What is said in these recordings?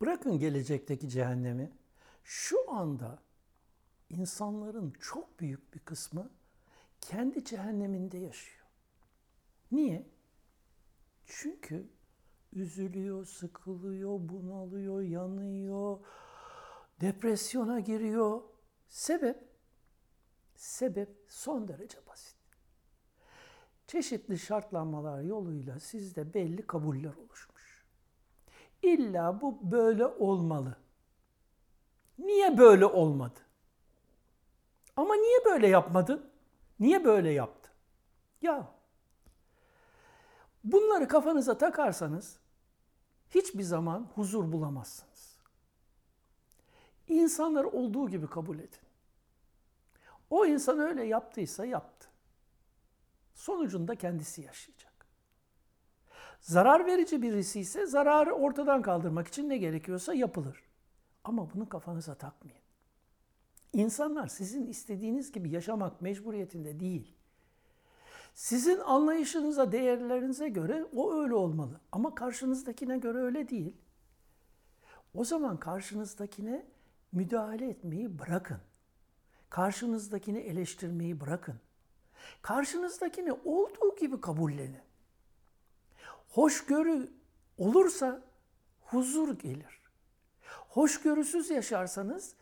Bırakın gelecekteki cehennemi. Şu anda insanların çok büyük bir kısmı kendi cehenneminde yaşıyor. Niye? Çünkü üzülüyor, sıkılıyor, bunalıyor, yanıyor, depresyona giriyor. Sebep? Sebep son derece basit. Çeşitli şartlanmalar yoluyla sizde belli kabuller oluşmuş. İlla bu böyle olmalı. Niye böyle olmadı? Ama niye böyle yapmadın? Niye böyle yaptı? Ya bunları kafanıza takarsanız hiçbir zaman huzur bulamazsınız. İnsanları olduğu gibi kabul edin. O insan öyle yaptıysa yaptı. Sonucunda kendisi yaşayacak. Zarar verici birisi ise zararı ortadan kaldırmak için ne gerekiyorsa yapılır. Ama bunu kafanıza takmayın. İnsanlar sizin istediğiniz gibi yaşamak mecburiyetinde değil. Sizin anlayışınıza, değerlerinize göre o öyle olmalı. Ama karşınızdakine göre öyle değil. O zaman karşınızdakine müdahale etmeyi bırakın. Karşınızdakini eleştirmeyi bırakın. Karşınızdakini olduğu gibi kabullenin. Hoşgörü olursa huzur gelir. Hoşgörüsüz yaşarsanız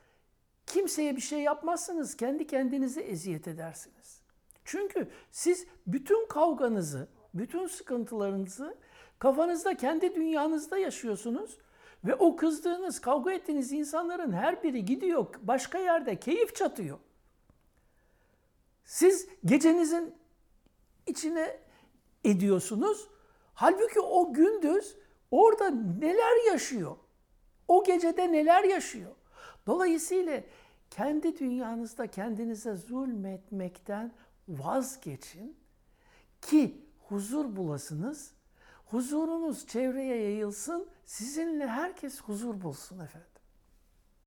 kimseye bir şey yapmazsınız, kendi kendinize eziyet edersiniz. Çünkü siz bütün kavganızı, bütün sıkıntılarınızı kafanızda, kendi dünyanızda yaşıyorsunuz ve o kızdığınız, kavga ettiğiniz insanların her biri gidiyor başka yerde keyif çatıyor. Siz gecenizin içine ediyorsunuz. Halbuki o gündüz orada neler yaşıyor? O gecede neler yaşıyor? Dolayısıyla kendi dünyanızda kendinize zulmetmekten vazgeçin ki huzur bulasınız. Huzurunuz çevreye yayılsın. Sizinle herkes huzur bulsun efendim.